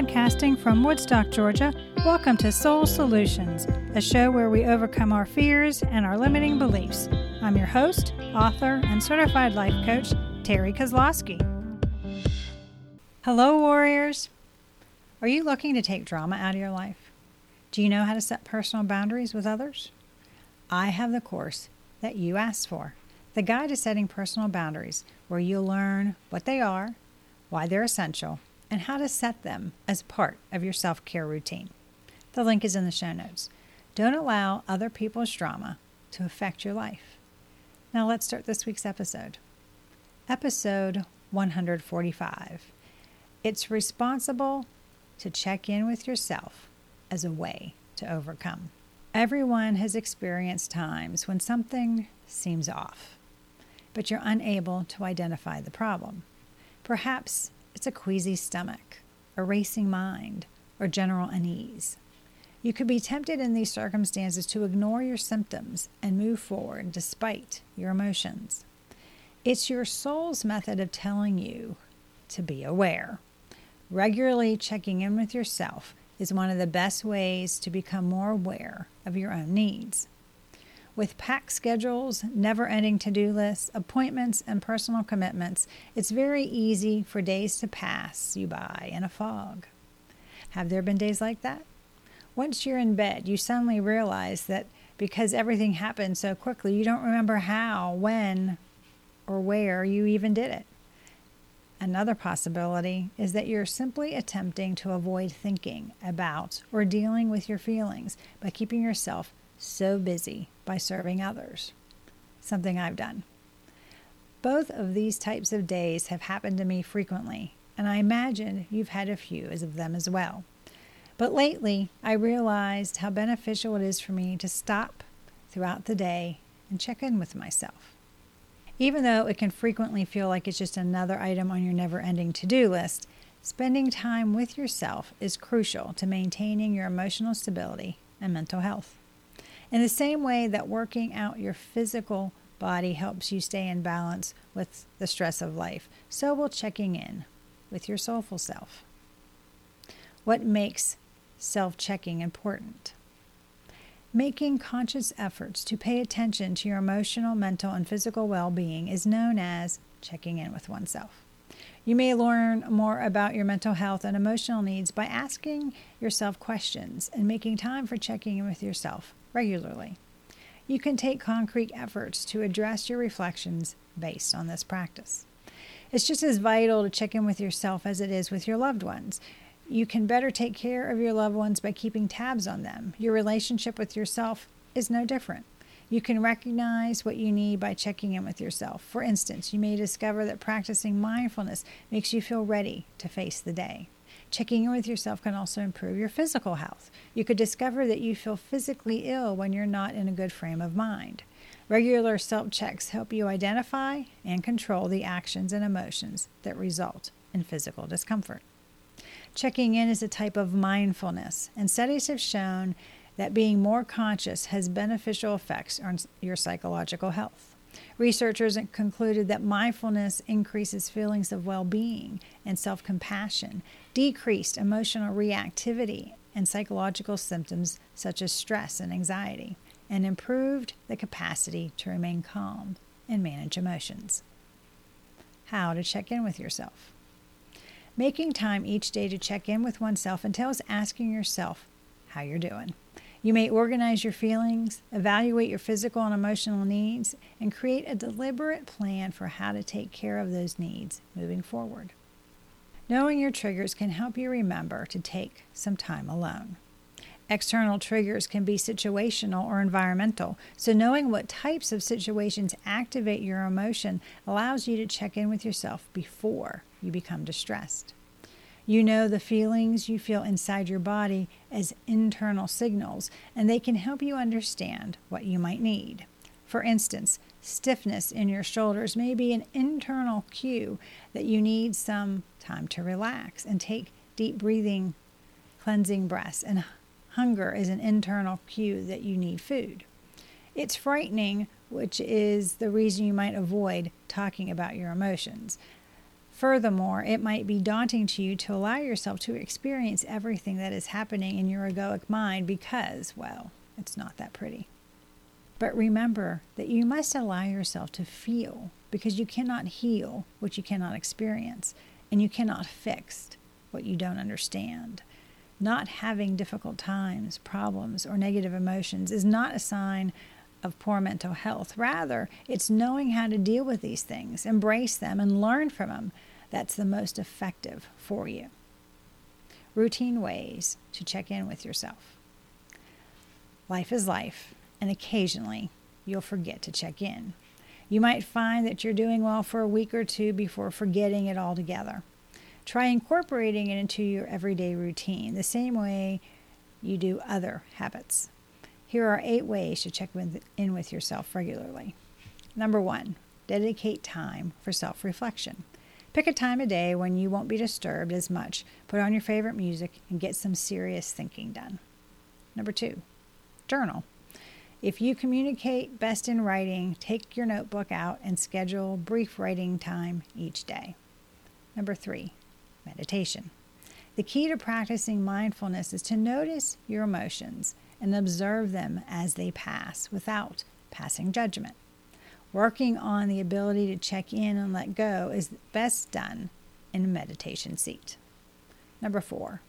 Podcasting from Woodstock, Georgia, welcome to Soul Solutions, a show where we overcome our fears and our limiting beliefs. I'm your host, author, and certified life coach, Terri Kozlowski. Hello, warriors. Are you looking to take drama out of your life? Do you know how to set personal boundaries with others? I have the course that you asked for the guide to setting personal boundaries, where you'll learn what they are, why they're essential, and how to set them as part of your self care routine. The link is in the show notes. Don't allow other people's drama to affect your life. Now, let's start this week's episode. Episode 145. It's responsible to check in with yourself as a way to overcome. Everyone has experienced times when something seems off but you're unable to identify the problem. Perhaps it's a queasy stomach, a racing mind, or general unease. You could be tempted in these circumstances to ignore your symptoms and move forward despite your emotions. It's your soul's method of telling you to be aware. Regularly checking in with yourself is one of the best ways to become more aware of your own needs. With packed schedules, never ending to do lists, appointments, and personal commitments, it's very easy for days to pass you by in a fog. Have there been days like that? Once you're in bed, you suddenly realize that because everything happened so quickly, you don't remember how, when, or where you even did it. Another possibility is that you're simply attempting to avoid thinking about or dealing with your feelings by keeping yourself so busy by serving others, something I've done. Both of these types of days have happened to me frequently, and I imagine you've had a few of them as well. But lately, I realized how beneficial it is for me to stop throughout the day and check in with myself. Even though it can frequently feel like it's just another item on your never ending to do list, spending time with yourself is crucial to maintaining your emotional stability and mental health. In the same way that working out your physical body helps you stay in balance with the stress of life, so will checking in with your soulful self. What makes self checking important? Making conscious efforts to pay attention to your emotional, mental, and physical well being is known as checking in with oneself. You may learn more about your mental health and emotional needs by asking yourself questions and making time for checking in with yourself regularly. You can take concrete efforts to address your reflections based on this practice. It's just as vital to check in with yourself as it is with your loved ones. You can better take care of your loved ones by keeping tabs on them. Your relationship with yourself is no different. You can recognize what you need by checking in with yourself. For instance, you may discover that practicing mindfulness makes you feel ready to face the day. Checking in with yourself can also improve your physical health. You could discover that you feel physically ill when you're not in a good frame of mind. Regular self checks help you identify and control the actions and emotions that result in physical discomfort. Checking in is a type of mindfulness, and studies have shown that being more conscious has beneficial effects on your psychological health. Researchers concluded that mindfulness increases feelings of well being and self compassion, decreased emotional reactivity and psychological symptoms such as stress and anxiety, and improved the capacity to remain calm and manage emotions. How to check in with yourself. Making time each day to check in with oneself entails asking yourself how you're doing. You may organize your feelings, evaluate your physical and emotional needs, and create a deliberate plan for how to take care of those needs moving forward. Knowing your triggers can help you remember to take some time alone. External triggers can be situational or environmental, so knowing what types of situations activate your emotion allows you to check in with yourself before you become distressed. You know the feelings you feel inside your body as internal signals, and they can help you understand what you might need. For instance, stiffness in your shoulders may be an internal cue that you need some time to relax and take deep breathing, cleansing breaths, and hunger is an internal cue that you need food. It's frightening, which is the reason you might avoid talking about your emotions. Furthermore, it might be daunting to you to allow yourself to experience everything that is happening in your egoic mind because, well, it's not that pretty. But remember that you must allow yourself to feel because you cannot heal what you cannot experience and you cannot fix what you don't understand. Not having difficult times, problems, or negative emotions is not a sign of poor mental health. Rather, it's knowing how to deal with these things, embrace them, and learn from them that's the most effective for you. Routine ways to check in with yourself. Life is life, and occasionally you'll forget to check in. You might find that you're doing well for a week or two before forgetting it altogether. Try incorporating it into your everyday routine, the same way you do other habits. Here are eight ways to check in with yourself regularly. Number one, dedicate time for self reflection. Pick a time of day when you won't be disturbed as much. Put on your favorite music and get some serious thinking done. Number two, journal. If you communicate best in writing, take your notebook out and schedule brief writing time each day. Number three, meditation. The key to practicing mindfulness is to notice your emotions and observe them as they pass without passing judgment. Working on the ability to check in and let go is best done in a meditation seat. Number four,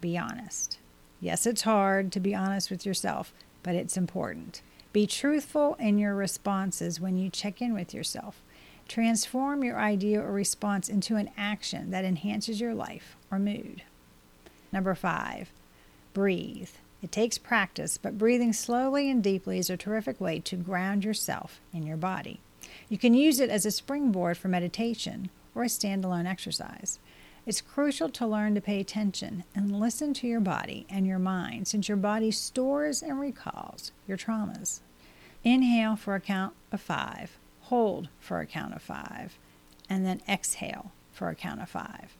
be honest. Yes, it's hard to be honest with yourself, but it's important. Be truthful in your responses when you check in with yourself. Transform your idea or response into an action that enhances your life or mood. Number five, breathe. It takes practice, but breathing slowly and deeply is a terrific way to ground yourself in your body. You can use it as a springboard for meditation or a standalone exercise. It's crucial to learn to pay attention and listen to your body and your mind since your body stores and recalls your traumas. Inhale for a count of five, hold for a count of five, and then exhale for a count of five.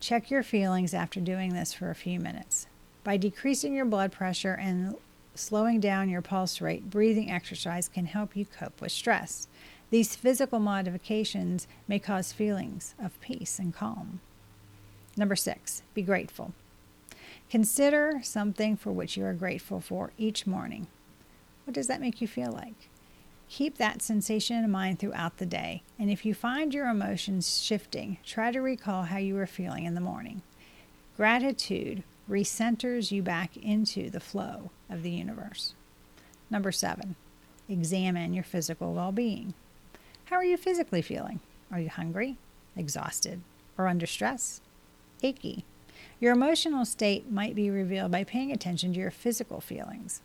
Check your feelings after doing this for a few minutes. By decreasing your blood pressure and slowing down your pulse rate, breathing exercise can help you cope with stress. These physical modifications may cause feelings of peace and calm. Number six, be grateful. Consider something for which you are grateful for each morning. What does that make you feel like? Keep that sensation in mind throughout the day, and if you find your emotions shifting, try to recall how you were feeling in the morning. Gratitude recenters you back into the flow of the universe. Number seven, examine your physical well being. How are you physically feeling? Are you hungry, exhausted, or under stress? Achy. Your emotional state might be revealed by paying attention to your physical feelings.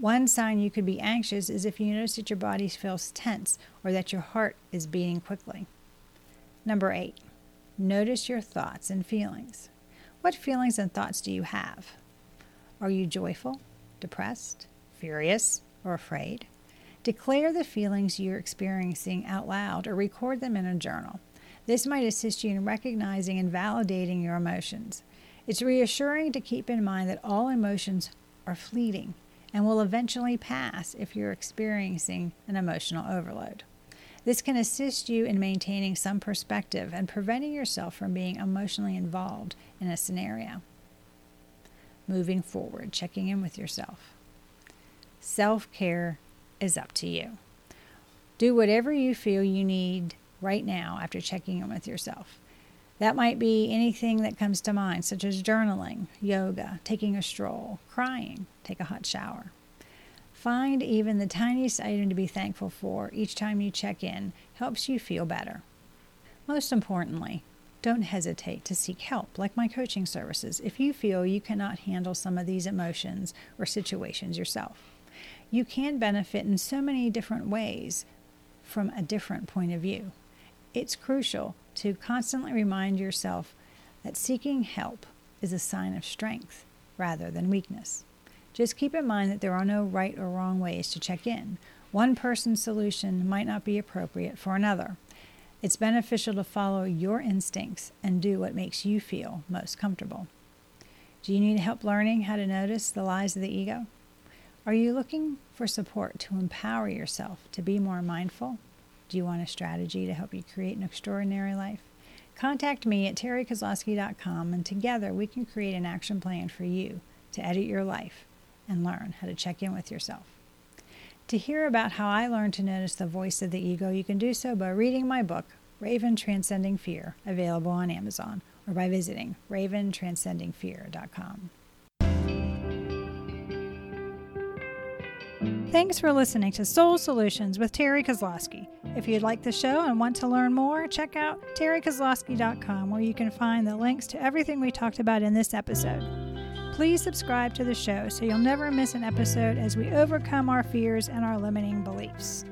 One sign you could be anxious is if you notice that your body feels tense or that your heart is beating quickly. Number eight, notice your thoughts and feelings. What feelings and thoughts do you have? Are you joyful, depressed, furious, or afraid? Declare the feelings you're experiencing out loud or record them in a journal. This might assist you in recognizing and validating your emotions. It's reassuring to keep in mind that all emotions are fleeting and will eventually pass if you're experiencing an emotional overload. This can assist you in maintaining some perspective and preventing yourself from being emotionally involved in a scenario. Moving forward, checking in with yourself. Self care is up to you. Do whatever you feel you need right now after checking in with yourself. That might be anything that comes to mind, such as journaling, yoga, taking a stroll, crying, take a hot shower. Find even the tiniest item to be thankful for each time you check in helps you feel better. Most importantly, don't hesitate to seek help, like my coaching services, if you feel you cannot handle some of these emotions or situations yourself. You can benefit in so many different ways from a different point of view. It's crucial to constantly remind yourself that seeking help is a sign of strength rather than weakness. Just keep in mind that there are no right or wrong ways to check in. One person's solution might not be appropriate for another. It's beneficial to follow your instincts and do what makes you feel most comfortable. Do you need help learning how to notice the lies of the ego? Are you looking for support to empower yourself to be more mindful? Do you want a strategy to help you create an extraordinary life? Contact me at terrikozlowski.com and together we can create an action plan for you to edit your life and learn how to check in with yourself. To hear about how I learned to notice the voice of the ego, you can do so by reading my book, Raven Transcending Fear, available on Amazon, or by visiting raventranscendingfear.com. Thanks for listening to Soul Solutions with Terri Kozlowski. If you'd like the show and want to learn more, check out terrikozlowski.com where you can find the links to everything we talked about in this episode. Please subscribe to the show so you'll never miss an episode as we overcome our fears and our limiting beliefs.